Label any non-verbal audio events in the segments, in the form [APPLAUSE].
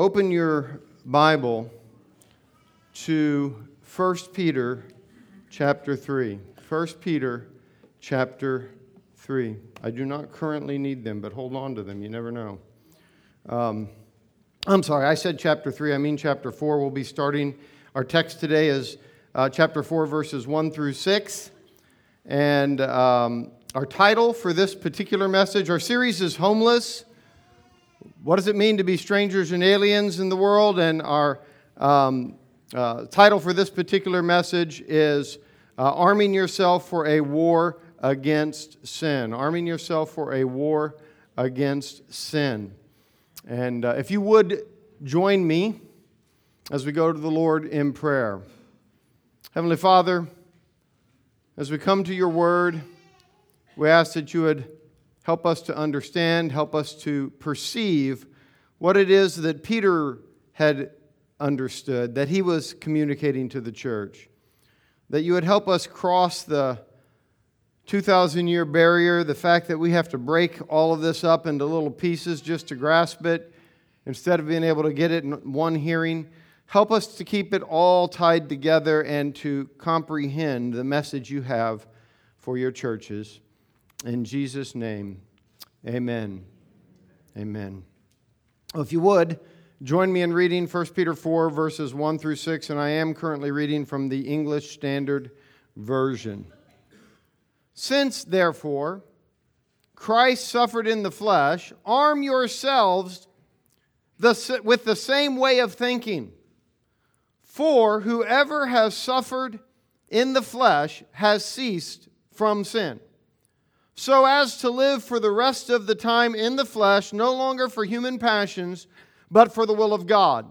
open your Bible to 1 Peter chapter 3. 1 Peter chapter 3. I do not currently need them, but hold on to them. You never know. Um, I'm sorry, I said chapter 3. I mean chapter 4. We'll be starting. Our text today is uh, chapter 4, verses 1 through 6. And um, our title for this particular message, our series is Homeless. What does it mean to be strangers and aliens in the world? And our um, uh, title for this particular message is uh, Arming Yourself for a War Against Sin. Arming Yourself for a War Against Sin. And uh, if you would join me as we go to the Lord in prayer. Heavenly Father, as we come to your word, we ask that you would help us to understand, help us to perceive what it is that Peter had understood, that he was communicating to the church. That you would help us cross the 2,000 year barrier, the fact that we have to break all of this up into little pieces just to grasp it instead of being able to get it in one hearing. Help us to keep it all tied together and to comprehend the message you have for your churches. In Jesus' name, amen. Amen. Well, if you would, join me in reading 1 Peter 4, verses 1 through 6, and I am currently reading from the English Standard Version. Since, therefore, Christ suffered in the flesh, arm yourselves with the same way of thinking. For whoever has suffered in the flesh has ceased from sin, so as to live for the rest of the time in the flesh, no longer for human passions, but for the will of God.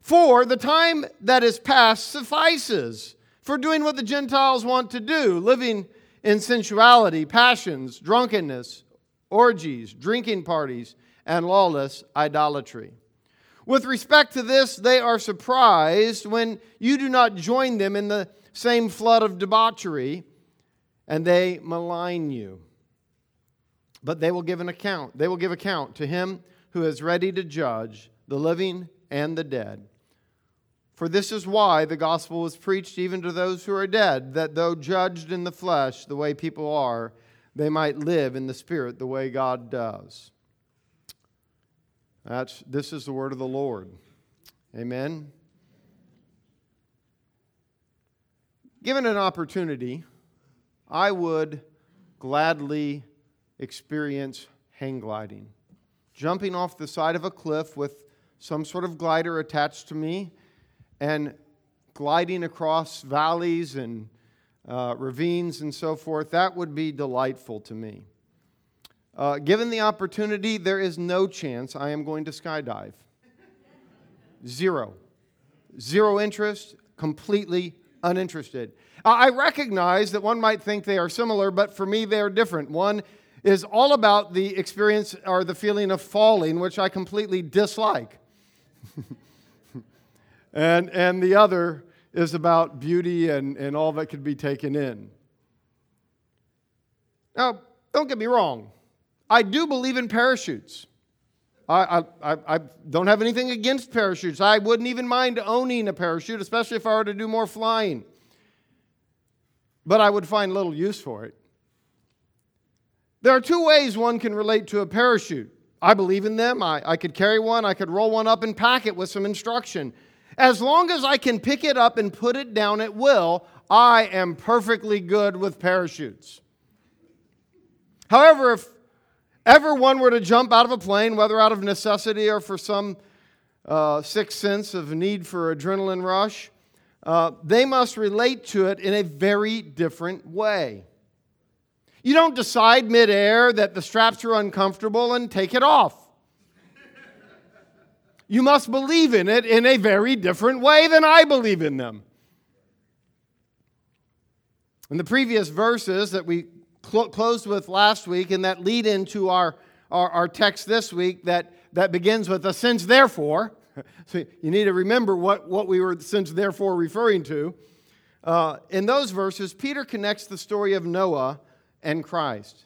For the time that is past suffices for doing what the Gentiles want to do, living in sensuality, passions, drunkenness, orgies, drinking parties, and lawless idolatry. With respect to this, they are surprised when you do not join them in the same flood of debauchery, and they malign you. But they will give an account. They will give account to him who is ready to judge the living and the dead. For this is why the gospel was preached even to those who are dead, that though judged in the flesh the way people are, they might live in the spirit the way God does. That's, this is the word of the Lord. Amen. Given an opportunity, I would gladly experience hang gliding. Jumping off the side of a cliff with some sort of glider attached to me and gliding across valleys and uh, ravines and so forth, that would be delightful to me. Uh, given the opportunity, there is no chance I am going to skydive. Zero. Zero interest, completely uninterested. I recognize that one might think they are similar, but for me, they are different. One is all about the experience or the feeling of falling, which I completely dislike. [LAUGHS] and, and the other is about beauty and, and all that could be taken in. Now, don't get me wrong. I do believe in parachutes. I, I, I don't have anything against parachutes. I wouldn't even mind owning a parachute, especially if I were to do more flying. But I would find little use for it. There are two ways one can relate to a parachute. I believe in them. I, I could carry one, I could roll one up and pack it with some instruction. As long as I can pick it up and put it down at will, I am perfectly good with parachutes. However, if ever one were to jump out of a plane, whether out of necessity or for some uh, sixth sense of need for adrenaline rush, uh, they must relate to it in a very different way. You don't decide midair that the straps are uncomfortable and take it off. You must believe in it in a very different way than I believe in them. In the previous verses that we cl- closed with last week and that lead into our, our, our text this week that, that begins with a since therefore. [LAUGHS] so you need to remember what, what we were since therefore referring to. Uh, in those verses, Peter connects the story of Noah and Christ.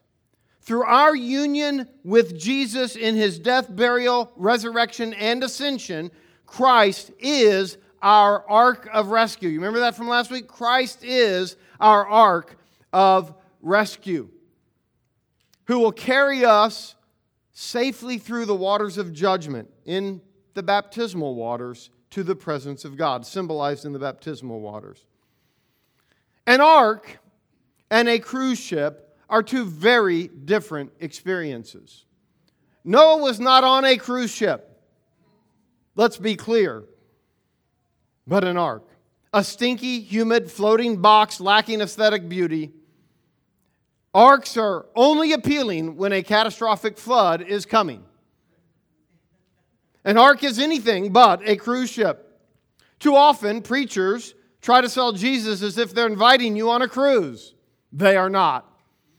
through our union with Jesus in his death, burial, resurrection, and ascension, Christ is our ark of rescue. You remember that from last week? Christ is our ark of rescue, who will carry us safely through the waters of judgment in the baptismal waters to the presence of God, symbolized in the baptismal waters. An ark and a cruise ship are two very different experiences. Noah was not on a cruise ship. Let's be clear. But an ark. A stinky, humid, floating box lacking aesthetic beauty. Arks are only appealing when a catastrophic flood is coming. An ark is anything but a cruise ship. Too often, preachers try to sell Jesus as if they're inviting you on a cruise. They are not.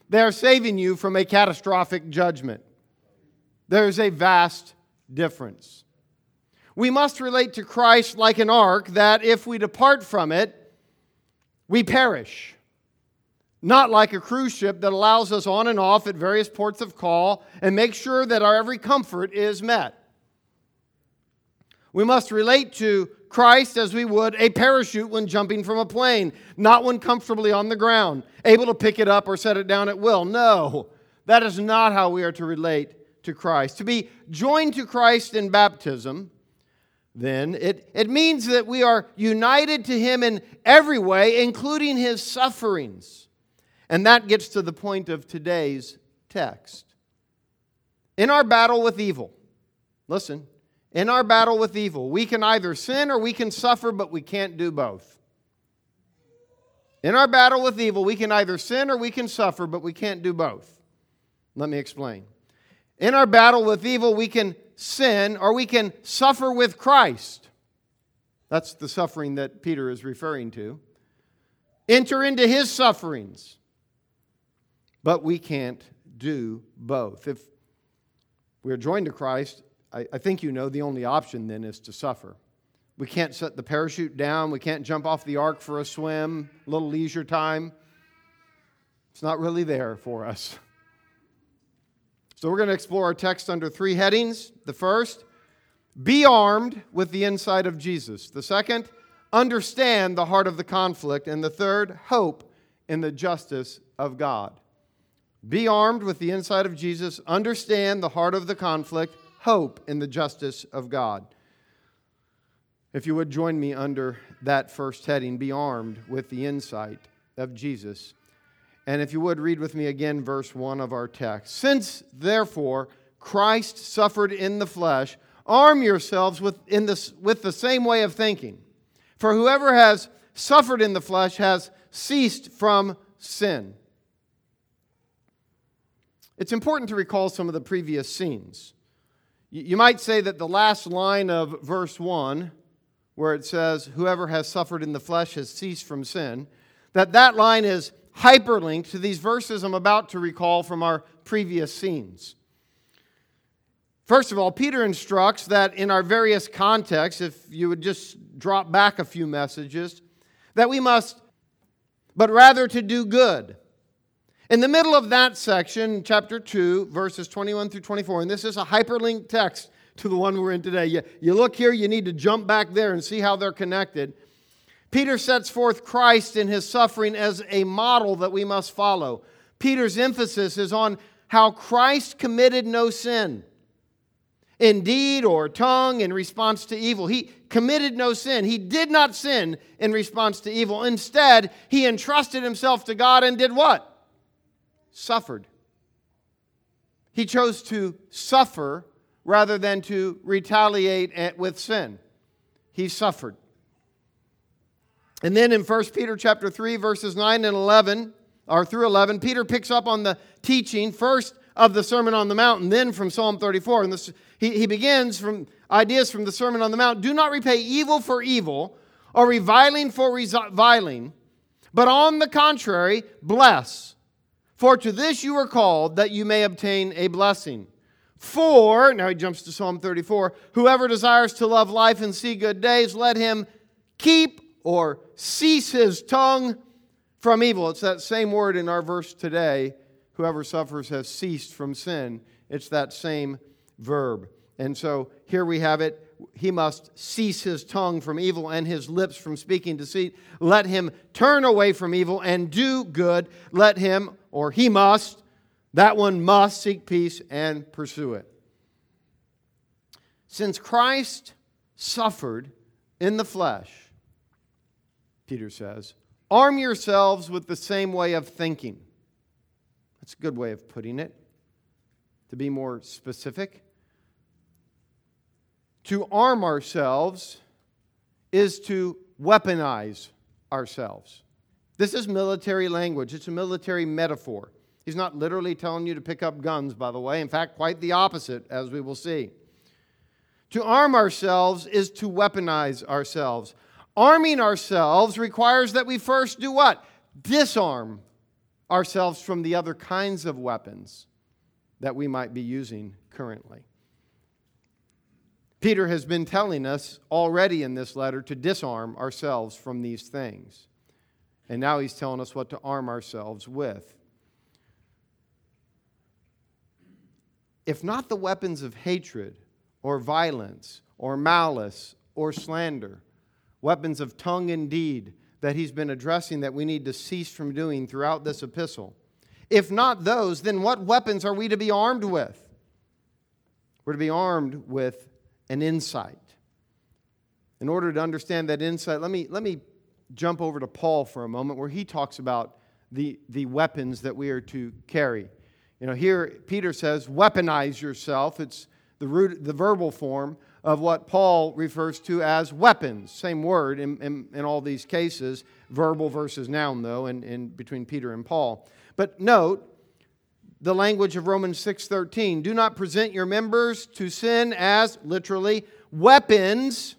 They are saving you from a catastrophic judgment. There's a vast difference. We must relate to Christ like an ark that if we depart from it, we perish. Not like a cruise ship that allows us on and off at various ports of call and makes sure that our every comfort is met. We must relate to Christ as we would a parachute when jumping from a plane, not when comfortably on the ground, able to pick it up or set it down at will. No, that is not how we are to relate to Christ. To be joined to Christ in baptism, then, it, it means that we are united to Him in every way, including His sufferings. And that gets to the point of today's text. In our battle with evil, listen, in our battle with evil. We can either sin or we can suffer, but we can't do both. In our battle with evil, we can either sin or we can suffer, but we can't do both. Let me explain. In our battle with evil, we can sin or we can suffer with Christ. That's the suffering that Peter is referring to. Enter into his sufferings. But we can't do both. If we're joined to Christ, I, I think you know the only option then is to suffer. We can't set the parachute down. We can't jump off the ark for a swim, a little leisure time. It's not really there for us. So we're going to explore our text under three headings. The first, be armed with the insight of Jesus. The second, understand the heart of the conflict. And the third, hope in the justice of God. Be armed with the insight of Jesus, understand the heart of the conflict, hope in the justice of God. If you would join me under that first heading, be armed with the insight of Jesus. And if you would read with me again verse 1 of our text. Since, therefore, Christ suffered in the flesh, arm yourselves with, in this, with the same way of thinking. For whoever has suffered in the flesh has ceased from sin. It's important to recall some of the previous scenes. You might say that the last line of verse 1, where it says, Whoever has suffered in the flesh has ceased from sin, that that line is hyperlinked to these verses I'm about to recall from our previous scenes. First of all, Peter instructs that in our various contexts, if you would just drop back a few messages, that we must, but rather to do good in the middle of that section, chapter 2, verses 21 through 24, and this is a hyperlinked text to the one we're in today. You, you look here, you need to jump back there and see how they're connected. Peter sets forth Christ in his suffering as a model that we must follow. Peter's emphasis is on how Christ committed no sin in deed or tongue in response to evil. He committed no sin. He did not sin in response to evil. Instead, he entrusted himself to God and did what? Suffered. He chose to suffer rather than to retaliate with sin. He suffered. And then in 1 Peter chapter 3 verses 9 and 11 or through 11 Peter picks up on the teaching first of the Sermon on the Mount and then from Psalm 34 and this, he, he begins from ideas from the Sermon on the Mount do not repay evil for evil or reviling for reviling but on the contrary bless for to this you are called, that you may obtain a blessing. For, now he jumps to Psalm 34, whoever desires to love life and see good days, let him keep or cease his tongue from evil. It's that same word in our verse today. whoever suffers has ceased from sin. It's that same verb. And so here we have it. He must cease his tongue from evil and his lips from speaking deceit. Let him turn away from evil and do good. Let him, or he must, that one must seek peace and pursue it. Since Christ suffered in the flesh, Peter says, arm yourselves with the same way of thinking. That's a good way of putting it. To be more specific, to arm ourselves is to weaponize ourselves. This is military language, it's a military metaphor. He's not literally telling you to pick up guns, by the way. In fact, quite the opposite, as we will see. To arm ourselves is to weaponize ourselves. Arming ourselves requires that we first do what? Disarm ourselves from the other kinds of weapons that we might be using currently. Peter has been telling us already in this letter to disarm ourselves from these things. And now he's telling us what to arm ourselves with. If not the weapons of hatred or violence or malice or slander, weapons of tongue and deed that he's been addressing that we need to cease from doing throughout this epistle. If not those, then what weapons are we to be armed with? We're to be armed with an insight. In order to understand that insight, let me, let me jump over to Paul for a moment where he talks about the, the weapons that we are to carry. You know, here Peter says, weaponize yourself. It's the, root, the verbal form of what Paul refers to as weapons. Same word in, in, in all these cases, verbal versus noun, though, in, in between Peter and Paul. But note, the language of Romans 6:13. Do not present your members to sin as literally weapons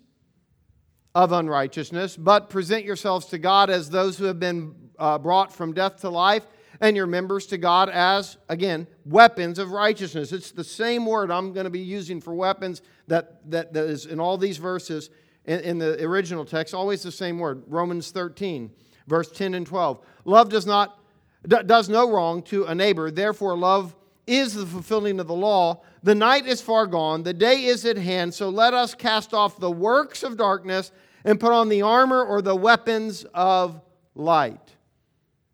of unrighteousness, but present yourselves to God as those who have been uh, brought from death to life, and your members to God as, again, weapons of righteousness. It's the same word I'm going to be using for weapons that, that, that is in all these verses in, in the original text, always the same word. Romans 13, verse 10 and 12. Love does not does no wrong to a neighbor. Therefore, love is the fulfilling of the law. The night is far gone, the day is at hand. So let us cast off the works of darkness and put on the armor or the weapons of light.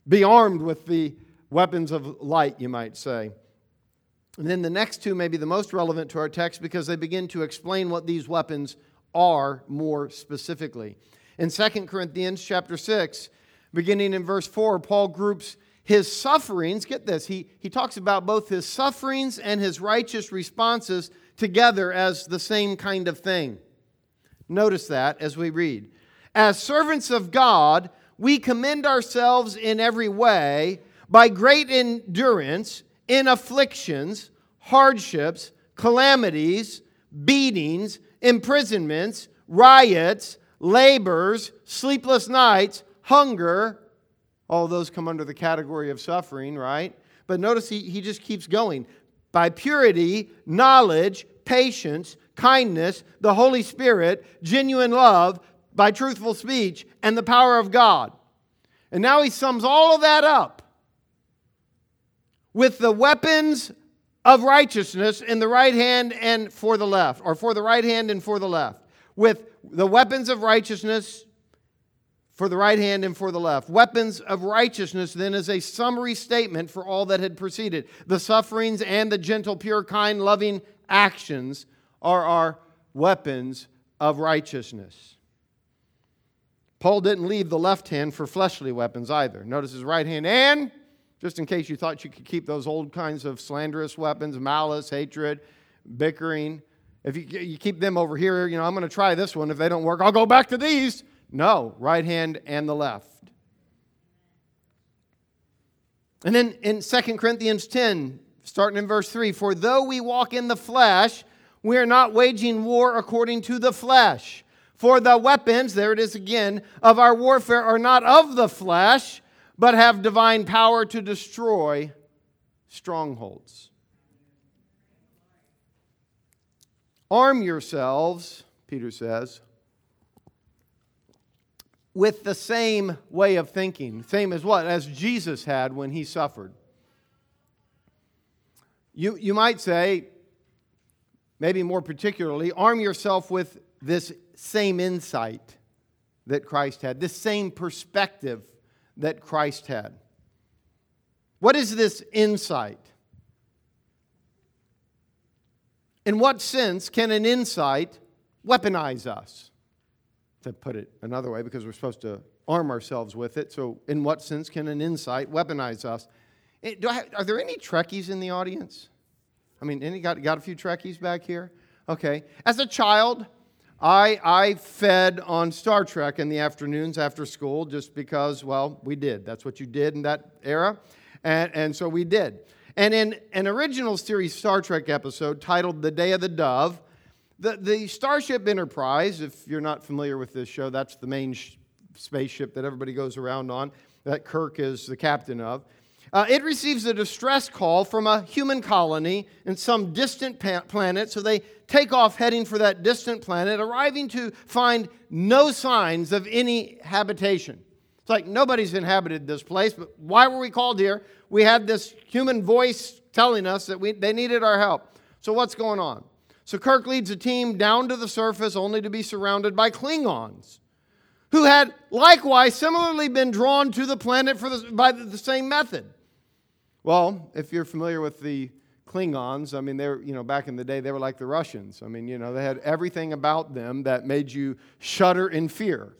Be armed with the weapons of light, you might say. And then the next two may be the most relevant to our text because they begin to explain what these weapons are more specifically. In 2 Corinthians chapter 6, beginning in verse 4, Paul groups his sufferings, get this, he, he talks about both his sufferings and his righteous responses together as the same kind of thing. Notice that as we read. As servants of God, we commend ourselves in every way by great endurance in afflictions, hardships, calamities, beatings, imprisonments, riots, labors, sleepless nights, hunger, all those come under the category of suffering, right? But notice he, he just keeps going. By purity, knowledge, patience, kindness, the Holy Spirit, genuine love, by truthful speech, and the power of God. And now he sums all of that up with the weapons of righteousness in the right hand and for the left, or for the right hand and for the left. With the weapons of righteousness for the right hand and for the left. Weapons of righteousness, then, is a summary statement for all that had preceded. The sufferings and the gentle, pure, kind, loving actions are our weapons of righteousness. Paul didn't leave the left hand for fleshly weapons either. Notice his right hand, and just in case you thought you could keep those old kinds of slanderous weapons, malice, hatred, bickering, if you, you keep them over here, you know, I'm going to try this one. If they don't work, I'll go back to these. No, right hand and the left. And then in 2 Corinthians 10, starting in verse 3 For though we walk in the flesh, we are not waging war according to the flesh. For the weapons, there it is again, of our warfare are not of the flesh, but have divine power to destroy strongholds. Arm yourselves, Peter says, with the same way of thinking. Same as what? As Jesus had when he suffered. you, you might say, maybe more particularly, arm yourself with this same insight that Christ had, this same perspective that Christ had. What is this insight? In what sense can an insight weaponize us? To put it another way, because we're supposed to arm ourselves with it. So, in what sense can an insight weaponize us? Eh, have, are there any Trekkies in the audience? I mean, any got, got a few Trekkies back here? Okay. As a child, I, I fed on Star Trek in the afternoons after school just because, well, we did. That's what you did in that era. And, and so we did. And in an original series Star Trek episode titled The Day of the Dove, the, the Starship Enterprise, if you're not familiar with this show, that's the main sh- spaceship that everybody goes around on, that Kirk is the captain of. Uh, it receives a distress call from a human colony in some distant pa- planet, so they take off heading for that distant planet, arriving to find no signs of any habitation. It's like nobody's inhabited this place, but why were we called here? We had this human voice telling us that we, they needed our help. So, what's going on? So, Kirk leads a team down to the surface only to be surrounded by Klingons who had likewise similarly been drawn to the planet for the, by the same method. Well, if you're familiar with the Klingons, I mean, they're, you know, back in the day, they were like the Russians. I mean, you know, they had everything about them that made you shudder in fear.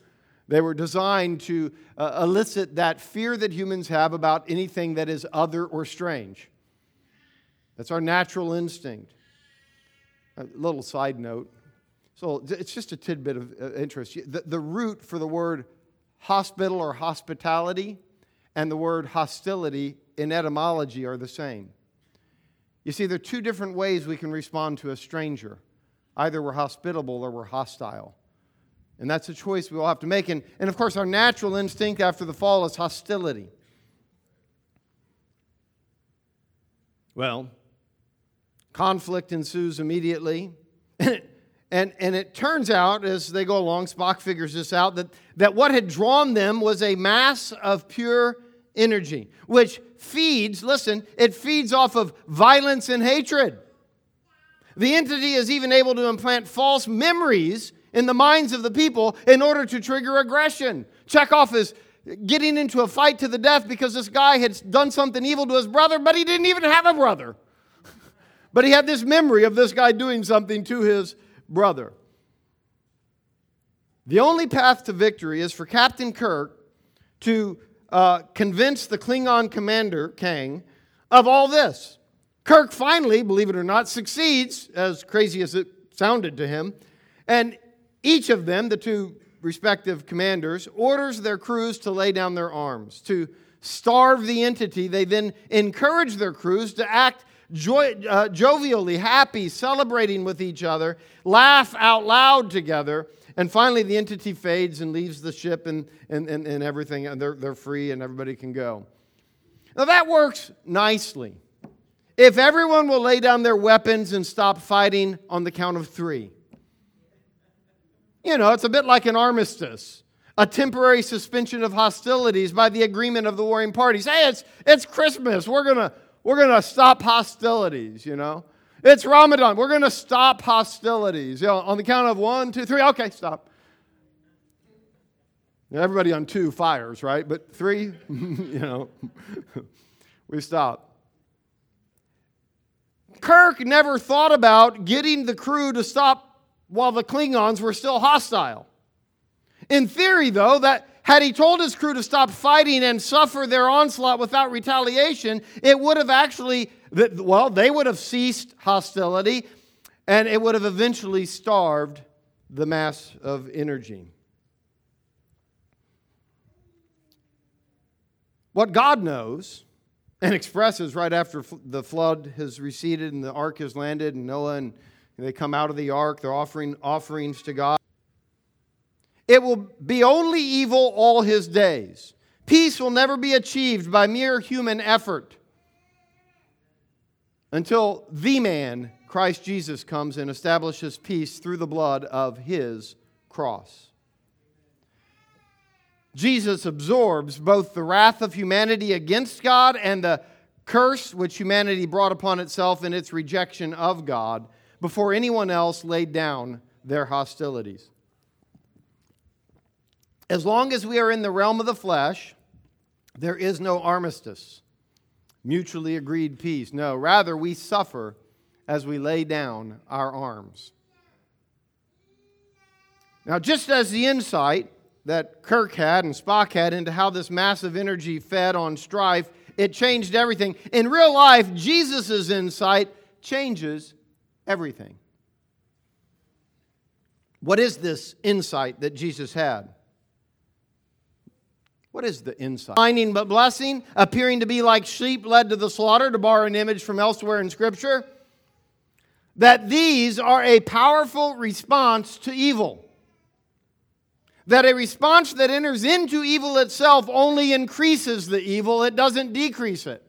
They were designed to uh, elicit that fear that humans have about anything that is other or strange. That's our natural instinct. A little side note. So it's just a tidbit of uh, interest. The, the root for the word hospital or hospitality and the word hostility in etymology are the same. You see, there are two different ways we can respond to a stranger either we're hospitable or we're hostile. And that's a choice we all have to make. And, and of course, our natural instinct after the fall is hostility. Well, conflict ensues immediately. [COUGHS] and, and it turns out, as they go along, Spock figures this out, that, that what had drawn them was a mass of pure energy, which feeds, listen, it feeds off of violence and hatred. The entity is even able to implant false memories in the minds of the people in order to trigger aggression. Chekov is getting into a fight to the death because this guy had done something evil to his brother, but he didn't even have a brother. But he had this memory of this guy doing something to his brother. The only path to victory is for Captain Kirk to uh, convince the Klingon commander, Kang, of all this. Kirk finally, believe it or not, succeeds, as crazy as it sounded to him, and each of them, the two respective commanders, orders their crews to lay down their arms, to starve the entity. They then encourage their crews to act joy, uh, jovially, happy, celebrating with each other, laugh out loud together. And finally, the entity fades and leaves the ship and, and, and, and everything, and they're, they're free and everybody can go. Now, that works nicely. If everyone will lay down their weapons and stop fighting on the count of three. You know, it's a bit like an armistice, a temporary suspension of hostilities by the agreement of the warring parties. Hey, it's, it's Christmas. We're going to we're going to stop hostilities, you know. It's Ramadan. We're going to stop hostilities. You know, on the count of one, two, three. Okay, stop. Everybody on two fires, right? But three, [LAUGHS] you know, [LAUGHS] we stop. Kirk never thought about getting the crew to stop while the Klingons were still hostile. In theory, though, that had he told his crew to stop fighting and suffer their onslaught without retaliation, it would have actually, well, they would have ceased hostility and it would have eventually starved the mass of energy. What God knows and expresses right after the flood has receded and the ark has landed and Noah and they come out of the ark, they're offering offerings to God. It will be only evil all his days. Peace will never be achieved by mere human effort until the man, Christ Jesus, comes and establishes peace through the blood of his cross. Jesus absorbs both the wrath of humanity against God and the curse which humanity brought upon itself in its rejection of God before anyone else laid down their hostilities. As long as we are in the realm of the flesh, there is no armistice, mutually agreed peace. No, rather, we suffer as we lay down our arms. Now, just as the insight that Kirk had and Spock had into how this massive energy fed on strife, it changed everything. In real life, Jesus' insight changes everything. What is this insight that Jesus had? What is the insight? Finding but blessing, appearing to be like sheep led to the slaughter, to borrow an image from elsewhere in Scripture. That these are a powerful response to evil. That a response that enters into evil itself only increases the evil, it doesn't decrease it.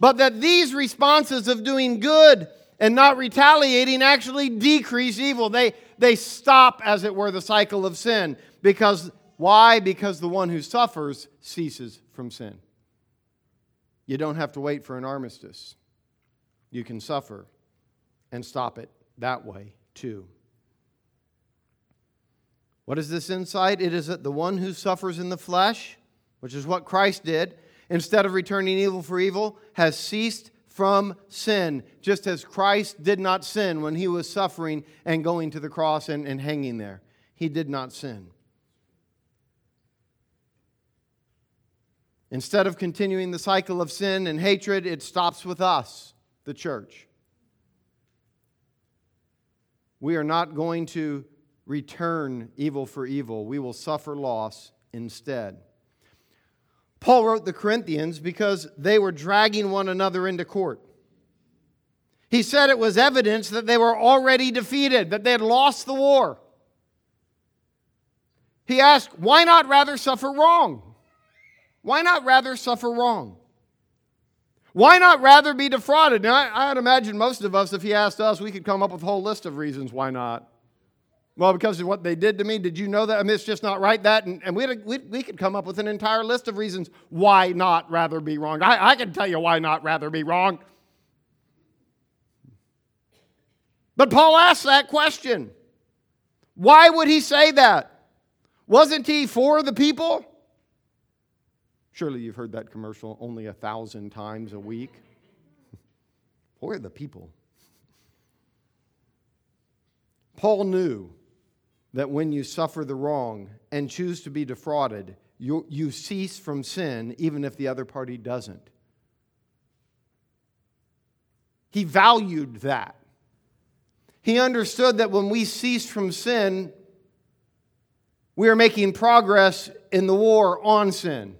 But that these responses of doing good and not retaliating actually decrease evil. They, they stop, as it were, the cycle of sin because why? Because the one who suffers ceases from sin. You don't have to wait for an armistice. You can suffer and stop it that way too. What is this insight? It is that the one who suffers in the flesh, which is what Christ did, instead of returning evil for evil, has ceased from sin, just as Christ did not sin when he was suffering and going to the cross and, and hanging there. He did not sin. Instead of continuing the cycle of sin and hatred, it stops with us, the church. We are not going to return evil for evil, we will suffer loss instead. Paul wrote the Corinthians because they were dragging one another into court. He said it was evidence that they were already defeated, that they had lost the war. He asked, why not rather suffer wrong? Why not rather suffer wrong? Why not rather be defrauded? Now, I, would imagine most of us, if he asked us, we could come up with a whole list of reasons why not. Well, because of what they did to me. Did you know that? I mean, it's just not right that. And, and we, we, we could come up with an entire list of reasons why not rather be wrong. I, I can tell you why not rather be wrong. But Paul asked that question. Why would he say that? Wasn't he for the people? Surely you've heard that commercial only a thousand times a week. [LAUGHS] Where are the people. Paul knew that when you suffer the wrong and choose to be defrauded, you, you cease from sin even if the other party doesn't. He valued that. He understood that when we cease from sin, we are making progress in the war on sin.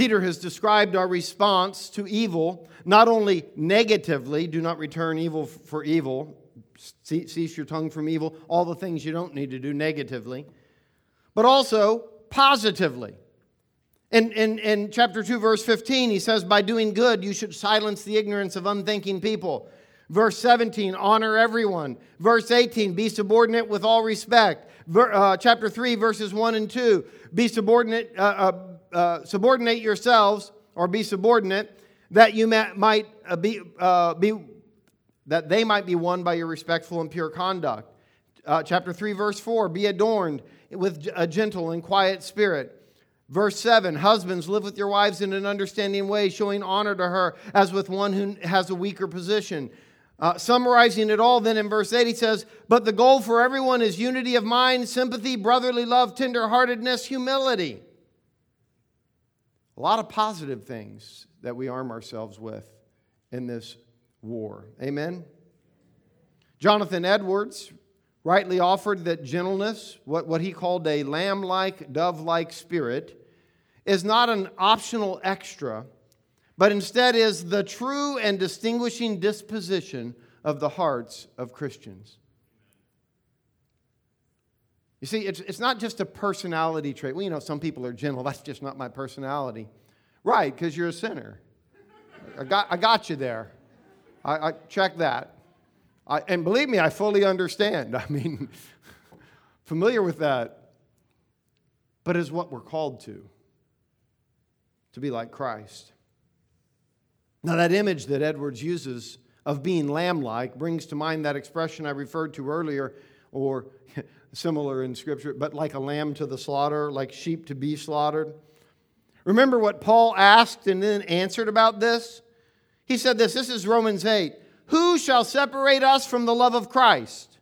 Peter has described our response to evil not only negatively, do not return evil for evil, cease your tongue from evil, all the things you don't need to do negatively, but also positively. In, in, in chapter 2, verse 15, he says, By doing good, you should silence the ignorance of unthinking people. Verse 17, honor everyone. Verse 18, be subordinate with all respect. Ver, uh, chapter 3, verses 1 and 2, be subordinate, uh, uh, uh, subordinate yourselves or be subordinate that you might uh, be, uh, be that they might be won by your respectful and pure conduct. Uh, chapter 3, verse 4 be adorned with a gentle and quiet spirit. Verse 7 Husbands, live with your wives in an understanding way, showing honor to her as with one who has a weaker position. Uh, summarizing it all, then in verse 8, he says, But the goal for everyone is unity of mind, sympathy, brotherly love, tenderheartedness, humility. A lot of positive things that we arm ourselves with in this war. Amen? Jonathan Edwards rightly offered that gentleness, what, what he called a lamb like, dove like spirit, is not an optional extra, but instead is the true and distinguishing disposition of the hearts of Christians. You see, it's, it's not just a personality trait. Well, you know, some people are gentle. [LAUGHS] That's just not my personality. Right, because you're a sinner. I got, I got you there. I, I check that. I, and believe me, I fully understand. [LAUGHS] I mean, [LAUGHS] familiar with that. but is what we're called to to be like Christ. Now, that image that Edwards uses of being lamb like brings to mind that expression I referred to earlier, or similar in Scripture, but like a lamb to the slaughter, like sheep to be slaughtered. Remember what Paul asked and then answered about this? He said this this is Romans 8. Who shall separate us from the love of Christ?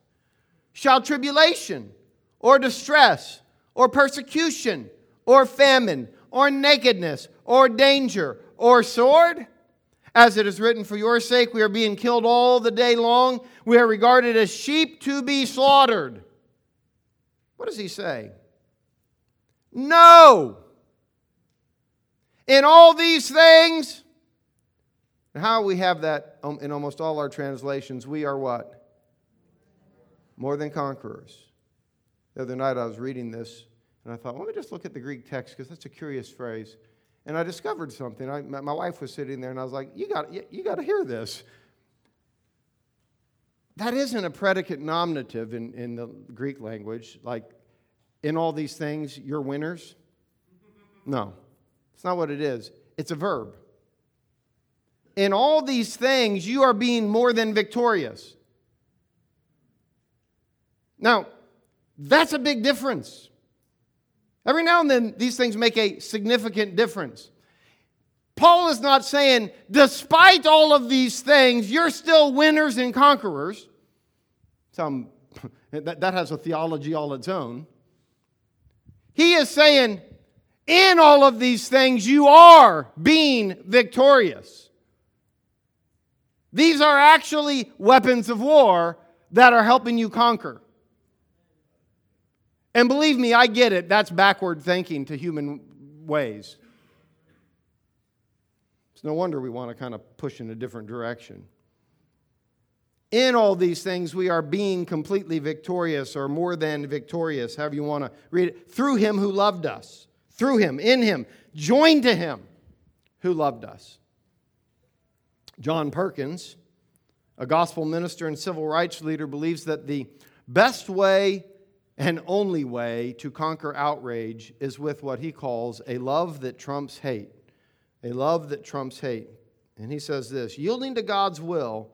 Shall tribulation, or distress, or persecution, or famine, or nakedness, or danger, or sword? As it is written, For your sake we are being killed all the day long. We are regarded as sheep to be slaughtered. What does he say? No. In all these things, how we have that um, in almost all our translations, we are what? More than conquerors. The other night I was reading this and I thought, let me just look at the Greek text because that's a curious phrase. And I discovered something. I, my wife was sitting there and I was like, you got, you, you got to hear this. That isn't a predicate nominative in, in the Greek language, like in all these things, you're winners. No, it's not what it is. It's a verb. In all these things, you are being more than victorious. Now, that's a big difference. Every now and then, these things make a significant difference. Paul is not saying, despite all of these things, you're still winners and conquerors. Some, [LAUGHS] that, that has a theology all its own. He is saying, in all of these things, you are being victorious. These are actually weapons of war that are helping you conquer. And believe me, I get it. That's backward thinking to human ways. It's no wonder we want to kind of push in a different direction. In all these things, we are being completely victorious or more than victorious, however you want to read it, through him who loved us. Through him, in him, joined to him who loved us. John Perkins, a gospel minister and civil rights leader, believes that the best way and only way to conquer outrage is with what he calls a love that trumps hate. A love that trumps hate. And he says this yielding to God's will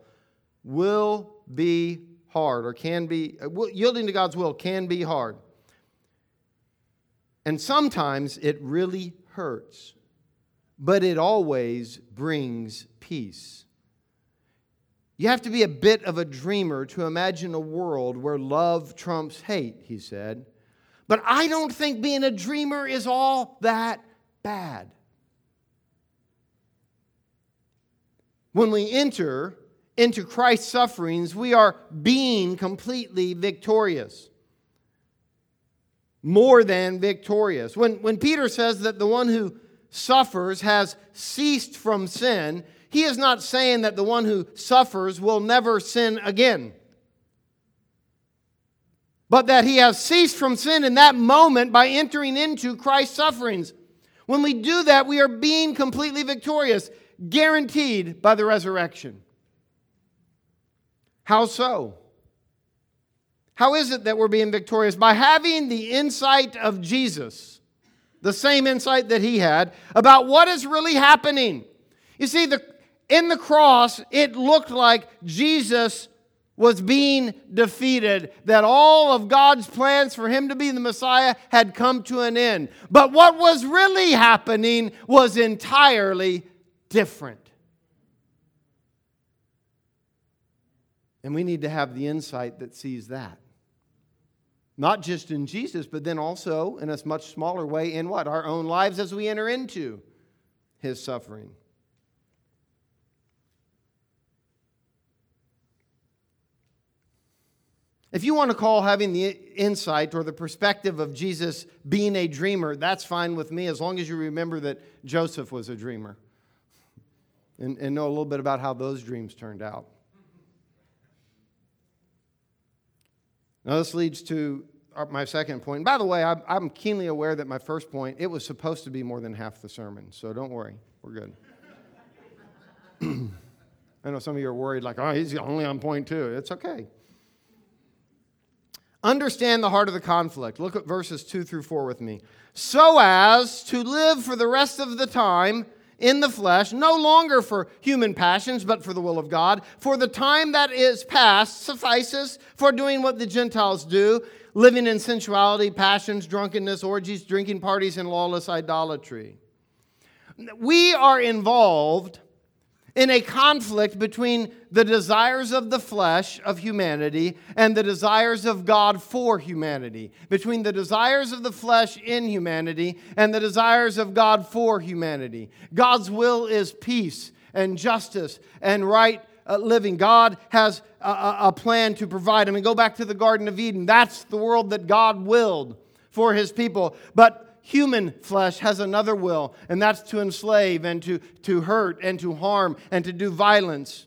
will be hard, or can be, yielding to God's will can be hard. And sometimes it really hurts, but it always brings peace. You have to be a bit of a dreamer to imagine a world where love trumps hate, he said. But I don't think being a dreamer is all that bad. When we enter into Christ's sufferings, we are being completely victorious. More than victorious. When, when Peter says that the one who suffers has ceased from sin, he is not saying that the one who suffers will never sin again, but that he has ceased from sin in that moment by entering into Christ's sufferings. When we do that, we are being completely victorious, guaranteed by the resurrection. How so? How is it that we're being victorious? By having the insight of Jesus, the same insight that he had about what is really happening. You see, the, in the cross, it looked like Jesus was being defeated, that all of God's plans for him to be the Messiah had come to an end. But what was really happening was entirely different. And we need to have the insight that sees that. Not just in Jesus, but then also in a much smaller way in what? Our own lives as we enter into his suffering. If you want to call having the insight or the perspective of Jesus being a dreamer, that's fine with me as long as you remember that Joseph was a dreamer and, and know a little bit about how those dreams turned out. Now, this leads to uh, my second point. By the way, I'm keenly aware that my first point, it was supposed to be more than half the sermon, so don't worry, we're good. [CLEARS THROAT] I know some of you are worried, like, oh, he's only on point two. It's okay. Understand the heart of the conflict. Look at verses 2 through 4 with me. So as to live for the rest of the time in the flesh, no longer for human passions, but for the will of God. For the time that is past suffices for doing what the Gentiles do, living in sensuality, passions, drunkenness, orgies, drinking parties, and lawless idolatry. We are involved in a conflict between the desires of the flesh of humanity and the desires of God for humanity, between the desires of the flesh in humanity and the desires of God for humanity. God's will is peace and justice and right uh, living. God has a, a plan to provide. I mean, go back to the Garden of Eden. That's the world that God willed for his people. But human flesh has another will, and that's to enslave and to, to hurt and to harm and to do violence,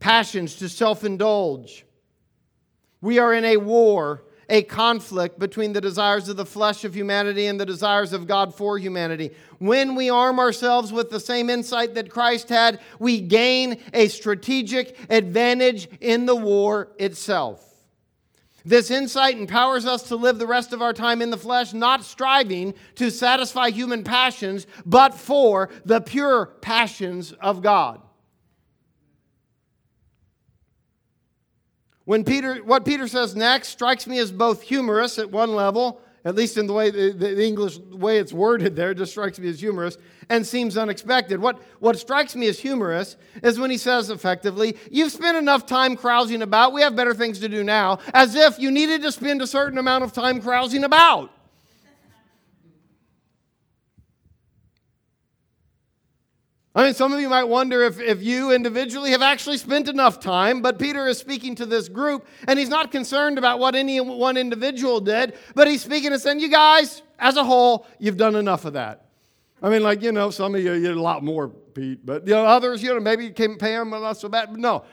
passions to self indulge. We are in a war, a conflict between the desires of the flesh of humanity and the desires of God for humanity. When we arm ourselves with the same insight that Christ had, we gain a strategic advantage in the war itself. This insight empowers us to live the rest of our time in the flesh, not striving to satisfy human passions, but for the pure passions of God. When Peter, what Peter says next strikes me as both humorous at one level at least in the way the, the English way it's worded there, just strikes me as humorous and seems unexpected. What, what strikes me as humorous is when he says effectively, You've spent enough time carousing about, we have better things to do now, as if you needed to spend a certain amount of time carousing about. I mean, some of you might wonder if, if you individually have actually spent enough time, but Peter is speaking to this group, and he's not concerned about what any one individual did, but he's speaking and saying, You guys, as a whole, you've done enough of that. I mean, like, you know, some of you, you did a lot more, Pete, but, you know, others, you know, maybe you can't pay them not so bad. But no,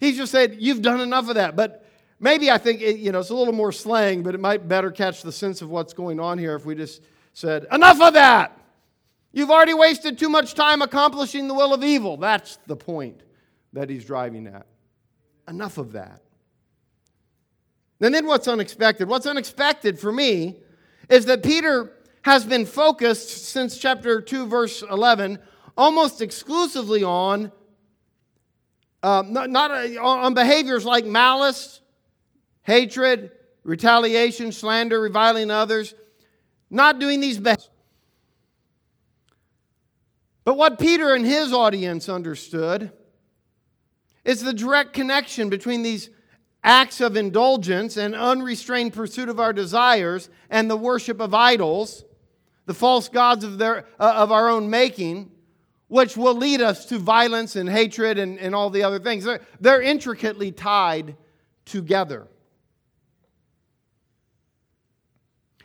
he's just said, You've done enough of that. But maybe I think, it, you know, it's a little more slang, but it might better catch the sense of what's going on here if we just said, Enough of that. You've already wasted too much time accomplishing the will of evil. That's the point that he's driving at. Enough of that. And then what's unexpected? What's unexpected for me is that Peter has been focused since chapter 2, verse 11, almost exclusively on uh, not, not uh, on behaviors like malice, hatred, retaliation, slander, reviling others, not doing these best. But what Peter and his audience understood is the direct connection between these acts of indulgence and unrestrained pursuit of our desires and the worship of idols, the false gods of, their, uh, of our own making, which will lead us to violence and hatred and, and all the other things. They're, they're intricately tied together.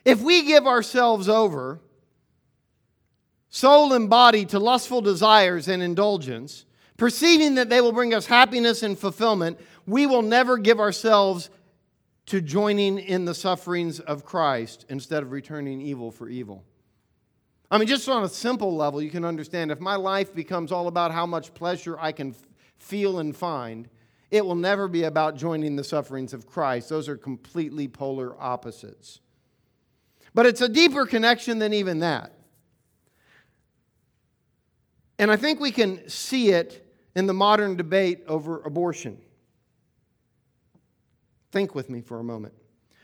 If we give ourselves over soul and body to lustful desires and indulgence, perceiving that they will bring us happiness and fulfillment, we will never give ourselves to joining in the sufferings of Christ instead of returning evil for evil. I mean, just on a simple level, you can understand if my life becomes all about how much pleasure I can feel and find, it will never be about joining the sufferings of Christ. Those are completely polar opposites. But it's a deeper connection than even that. And I think we can see it in the modern debate over abortion. Think with me for a moment.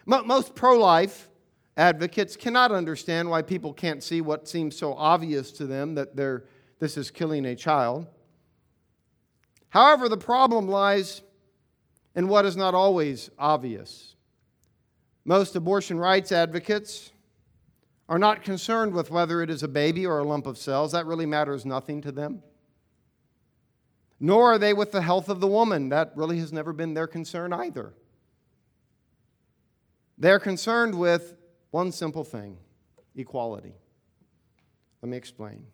Most pro life advocates cannot understand why people can't see what seems so obvious to them that they're, this is killing a child. However, the problem lies in what is not always obvious. Most abortion rights advocates are not concerned with whether it is a baby or a lump of cells. That really matters nothing to them. Nor are they with the health of the woman. That really has never been their concern either. They're concerned with one simple thing equality. Let me explain.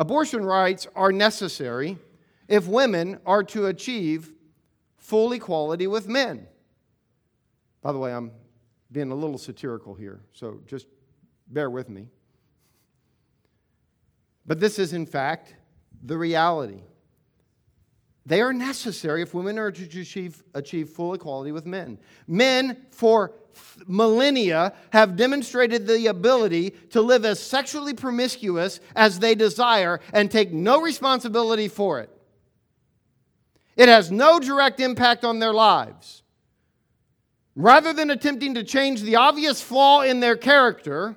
Abortion rights are necessary if women are to achieve full equality with men. By the way, I'm being a little satirical here, so just bear with me. But this is, in fact, the reality. They are necessary if women are to achieve, achieve full equality with men. Men, for millennia, have demonstrated the ability to live as sexually promiscuous as they desire and take no responsibility for it. It has no direct impact on their lives. Rather than attempting to change the obvious flaw in their character,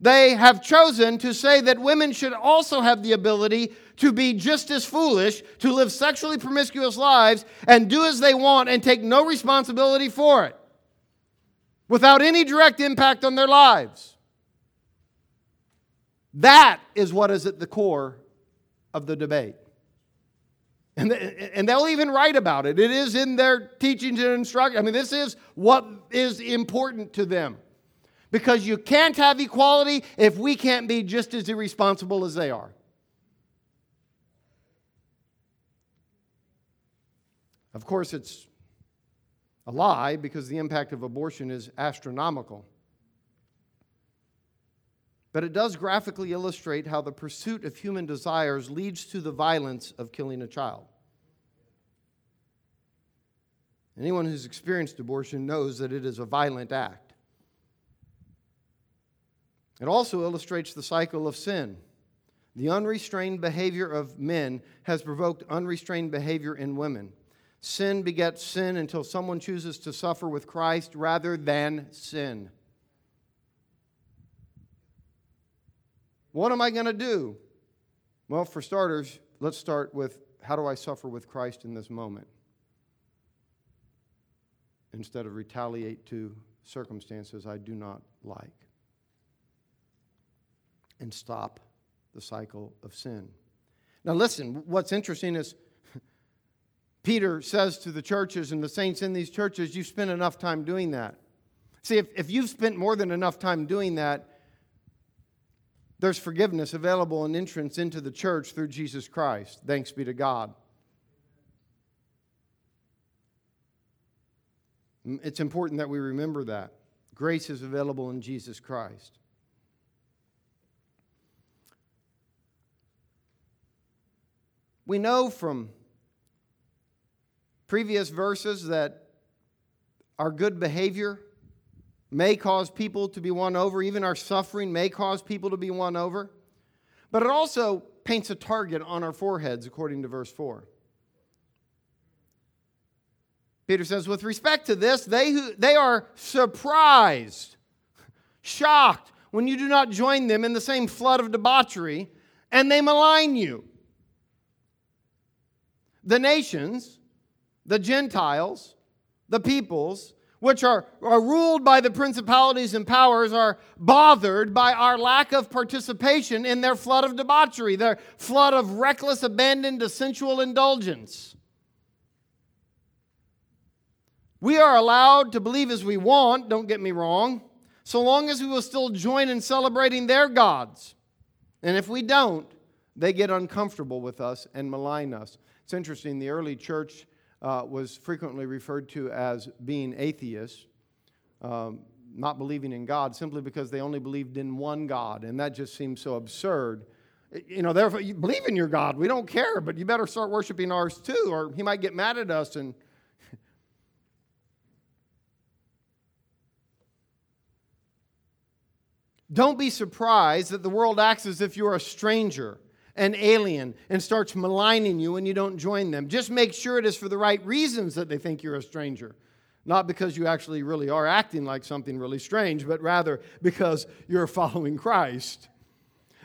they have chosen to say that women should also have the ability to be just as foolish, to live sexually promiscuous lives, and do as they want and take no responsibility for it without any direct impact on their lives. That is what is at the core of the debate. And, and they'll even write about it. It is in their teachings and instruction. I mean, this is what is important to them. Because you can't have equality if we can't be just as irresponsible as they are. Of course, it's a lie because the impact of abortion is astronomical. But it does graphically illustrate how the pursuit of human desires leads to the violence of killing a child. Anyone who's experienced abortion knows that it is a violent act. It also illustrates the cycle of sin. The unrestrained behavior of men has provoked unrestrained behavior in women. Sin begets sin until someone chooses to suffer with Christ rather than sin. What am I going to do? Well, for starters, let's start with how do I suffer with Christ in this moment? Instead of retaliate to circumstances I do not like and stop the cycle of sin. Now, listen, what's interesting is [LAUGHS] Peter says to the churches and the saints in these churches, You've spent enough time doing that. See, if, if you've spent more than enough time doing that, there's forgiveness available and entrance into the church through Jesus Christ. Thanks be to God. It's important that we remember that. Grace is available in Jesus Christ. We know from previous verses that our good behavior may cause people to be won over, even our suffering may cause people to be won over. But it also paints a target on our foreheads, according to verse 4. Peter says, with respect to this, they, who, they are surprised, shocked when you do not join them in the same flood of debauchery, and they malign you the nations, the Gentiles, the peoples, which are, are ruled by the principalities and powers, are bothered by our lack of participation in their flood of debauchery, their flood of reckless abandon to sensual indulgence. We are allowed to believe as we want, don't get me wrong, so long as we will still join in celebrating their gods. And if we don't, they get uncomfortable with us and malign us. It's interesting, the early church uh, was frequently referred to as being atheists, um, not believing in God, simply because they only believed in one God. And that just seems so absurd. You know, therefore, you believe in your God. We don't care, but you better start worshiping ours too, or he might get mad at us and. [LAUGHS] Don't be surprised that the world acts as if you're a stranger an alien and starts maligning you when you don't join them. Just make sure it is for the right reasons that they think you're a stranger. Not because you actually really are acting like something really strange, but rather because you're following Christ.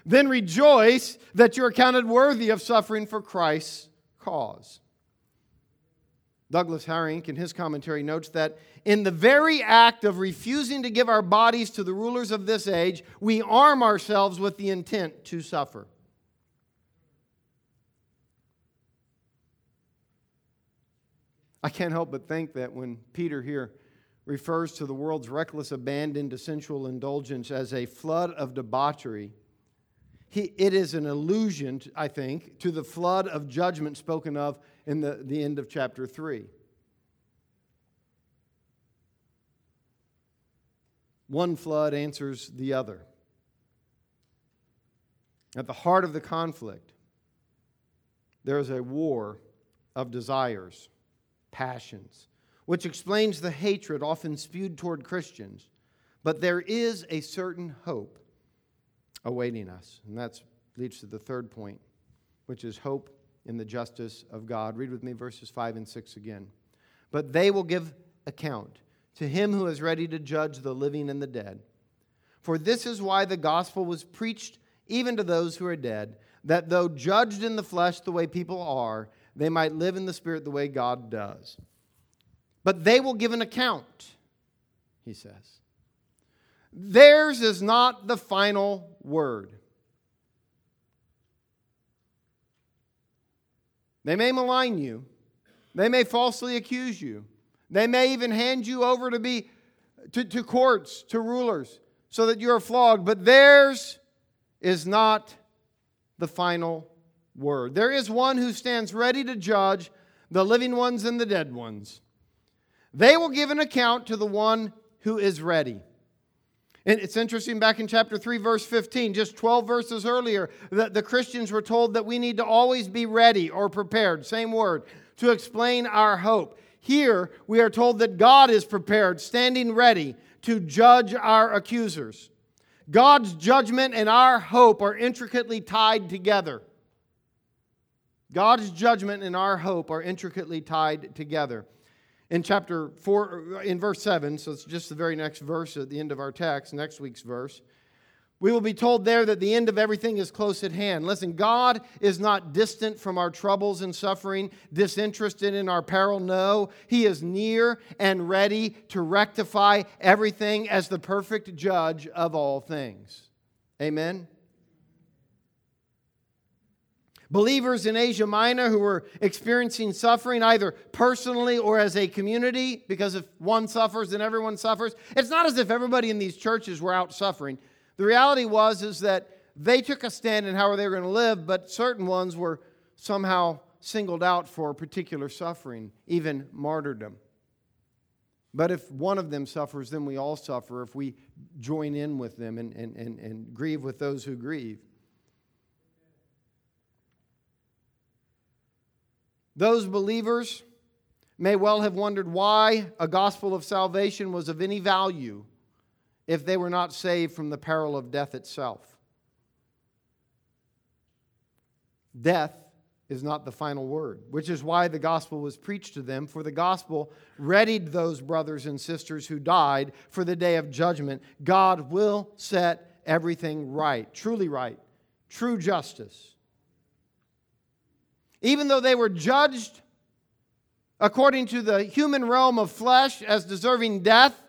Then rejoice that you're counted worthy of suffering for Christ's cause. Douglas Harink, in his commentary, notes that in the very act of refusing to give our bodies to the rulers of this age, we arm ourselves with the intent to suffer. I can't help but think that when Peter here refers to the world's reckless abandon to sensual indulgence as a flood of debauchery, he, it is an allusion, I think, to the flood of judgment spoken of in the, the end of chapter 3. One flood answers the other. At the heart of the conflict there is a war of desires, passions, which explains the hatred often spewed toward Christians. But there is a certain hope awaiting us. And that leads to the third point, which is hope in the justice of God. Read with me verses 5 and 6 again. But they will give account to him who is ready to judge the living and the dead. For this is why the gospel was preached even to those who are dead, that though judged in the flesh the way people are, they might live in the spirit the way God does. But they will give an account, he says. Theirs is not the final word. They may malign you, they may falsely accuse you, they may even hand you over to be to, to courts, to rulers, so that you are flogged, but theirs is not the final word. There is one who stands ready to judge the living ones and the dead ones. They will give an account to the one who is ready. And it's interesting, back in chapter 3, verse 15, just 12 verses earlier, that the Christians were told that we need to always be ready or prepared, same word, to explain our hope. Here, we are told that God is prepared, standing ready to judge our accusers. God's judgment and our hope are intricately tied together. God's judgment and our hope are intricately tied together in chapter 4, in verse 7, so it's just the very next verse at the end of our text, next week's verse, we will be told there that the end of everything is close at hand. Listen, God is not distant from our troubles and suffering, disinterested in our peril. No, He is near and ready to rectify everything as the perfect judge of all things. Amen. Believers in Asia Minor who were experiencing suffering, either personally or as a community, because if one suffers, then everyone suffers. It's not as if everybody in these churches were out suffering. The reality was is that they took a stand in how they were going to live, but certain ones were somehow singled out for particular suffering, even martyrdom. But if one of them suffers, then we all suffer if we join in with them and, and, and, and grieve with those who grieve. Those believers may well have wondered why a gospel of salvation was of any value if they were not saved from the peril of death itself. Death is not the final word, which is why the gospel was preached to them, for the gospel readied those brothers and sisters who died for the day of judgment. God will set everything right, truly right, true justice even though they were judged according to the human realm of flesh as deserving death,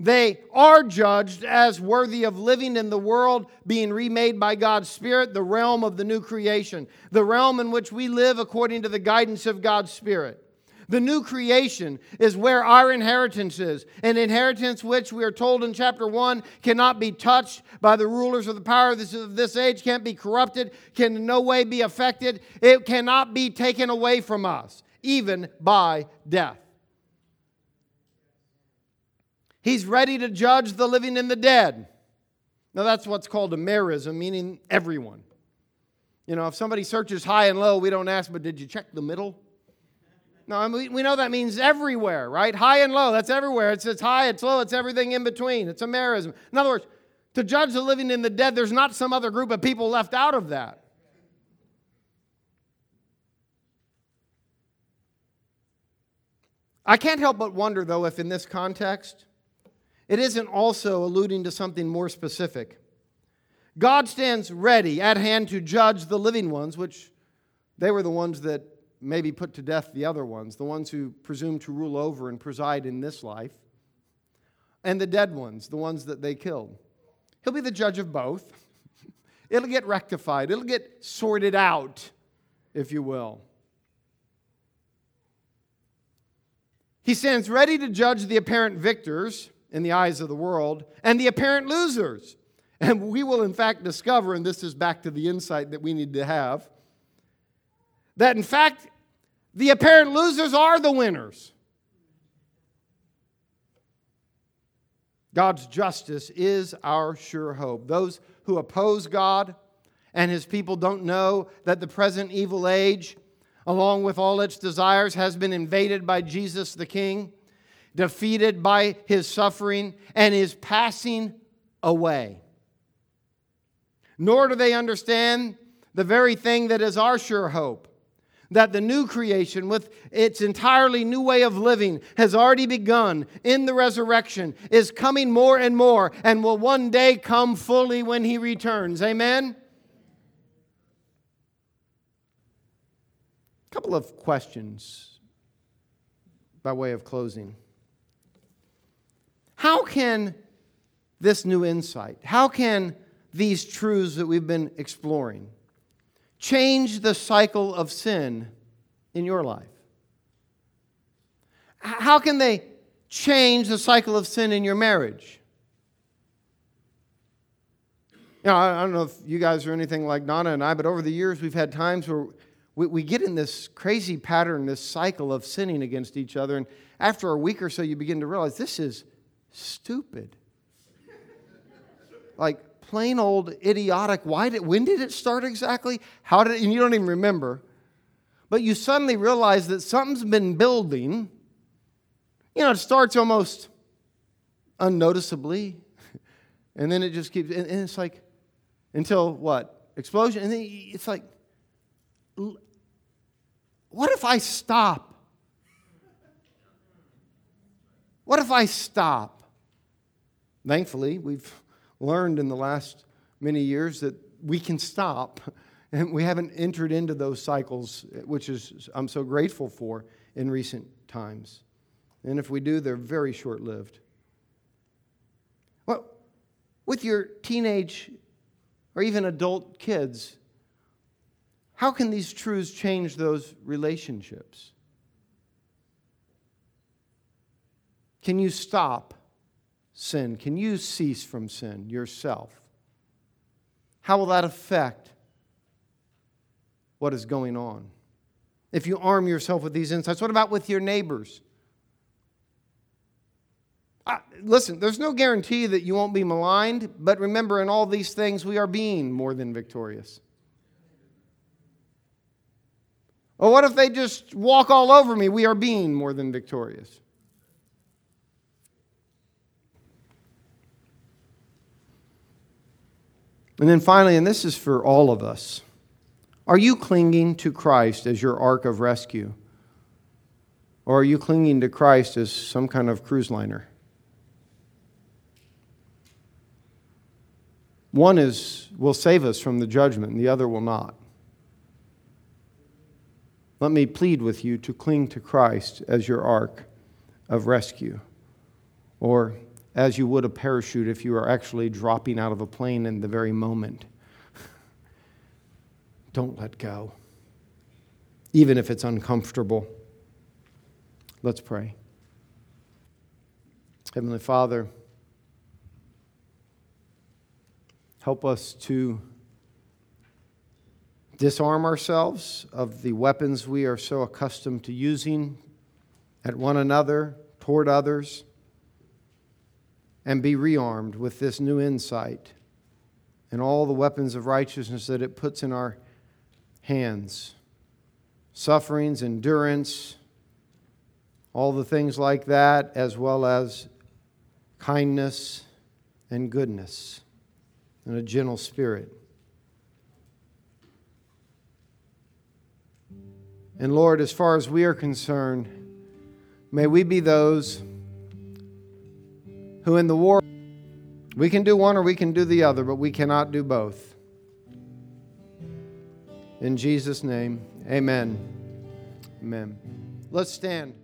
they are judged as worthy of living in the world being remade by God's Spirit, the realm of the new creation, the realm in which we live according to the guidance of God's Spirit. The new creation is where our inheritance is, an inheritance which we are told in chapter 1 cannot be touched by the rulers of the power of this, of this age, can't be corrupted, can in no way be affected. It cannot be taken away from us, even by death. He's ready to judge the living and the dead. Now, that's what's called a merism, meaning everyone. You know, if somebody searches high and low, we don't ask, but did you check the middle? No, we know that means everywhere, right? High and low, that's everywhere. It's, it's high, it's low, it's everything in between. It's a merism. In other words, to judge the living and the dead, there's not some other group of people left out of that. I can't help but wonder, though, if in this context, it isn't also alluding to something more specific. God stands ready at hand to judge the living ones, which they were the ones that maybe put to death the other ones, the ones who presume to rule over and preside in this life, and the dead ones, the ones that they killed. He'll be the judge of both. [LAUGHS] It'll get rectified, it'll get sorted out, if you will. He stands ready to judge the apparent victors in the eyes of the world and the apparent losers. And we will, in fact, discover, and this is back to the insight that we need to have, that in fact, the apparent losers are the winners. God's justice is our sure hope. Those who oppose God and his people don't know that the present evil age along with all its desires, has been invaded by Jesus the King, defeated by his suffering, and is passing away. Nor do they understand the very thing that is our sure hope that the new creation, with its entirely new way of living, has already begun in the resurrection, is coming more and more, and will one day come fully when he returns. Amen? A couple of questions by way of closing. How can this new insight, how can these truths that we've been exploring, change the cycle of sin in your life? How can they change the cycle of sin in your marriage? You know, I don't know if you guys are anything like Donna and I, but over the years we've had times where we, we get in this crazy pattern, this cycle of sinning against each other. And after a week or so, you begin to realize this is stupid. like, plain old idiotic. Why did, when did it start exactly? How did and you don't even remember. But you suddenly realize that something's been building. You know, it starts almost unnoticeably, [LAUGHS] and then it just keeps, and, and it's like, until what? Explosion. And then it's like, what if I stop? What if I stop? Thankfully, we've learned in the last many years that we can stop. [LAUGHS] And we haven't entered into those cycles, which is I'm so grateful for in recent times. And if we do, they're very short lived. Well, with your teenage or even adult kids, how can these truths change those relationships? Can you stop sin? Can you cease from sin yourself? How will that affect what is going on? If you arm yourself with these insights, what about with your neighbors? Uh, listen, there's no guarantee that you won't be maligned, but remember, in all these things, we are being more than victorious. Or what if they just walk all over me? We are being more than victorious. And then finally, and this is for all of us are you clinging to Christ as your ark of rescue? Or are you clinging to Christ as some kind of cruise liner? One is will save us from the judgment, and the other will not. Let me plead with you to cling to Christ as your ark of rescue. Or as you would a parachute if you are actually dropping out of a plane in the very moment. [LAUGHS] Don't let go, even if it's uncomfortable. Let's pray. Heavenly Father, help us to disarm ourselves of the weapons we are so accustomed to using at one another, toward others and be rearmed with this new insight and all the weapons of righteousness that it puts in our hands sufferings, endurance, all the things like that, as well as kindness and goodness and a gentle spirit. And Lord, as far as we are concerned, may we be those who in the war, we can do one or we can do the other, but we cannot do both. In Jesus' name, amen. Amen. Let's stand.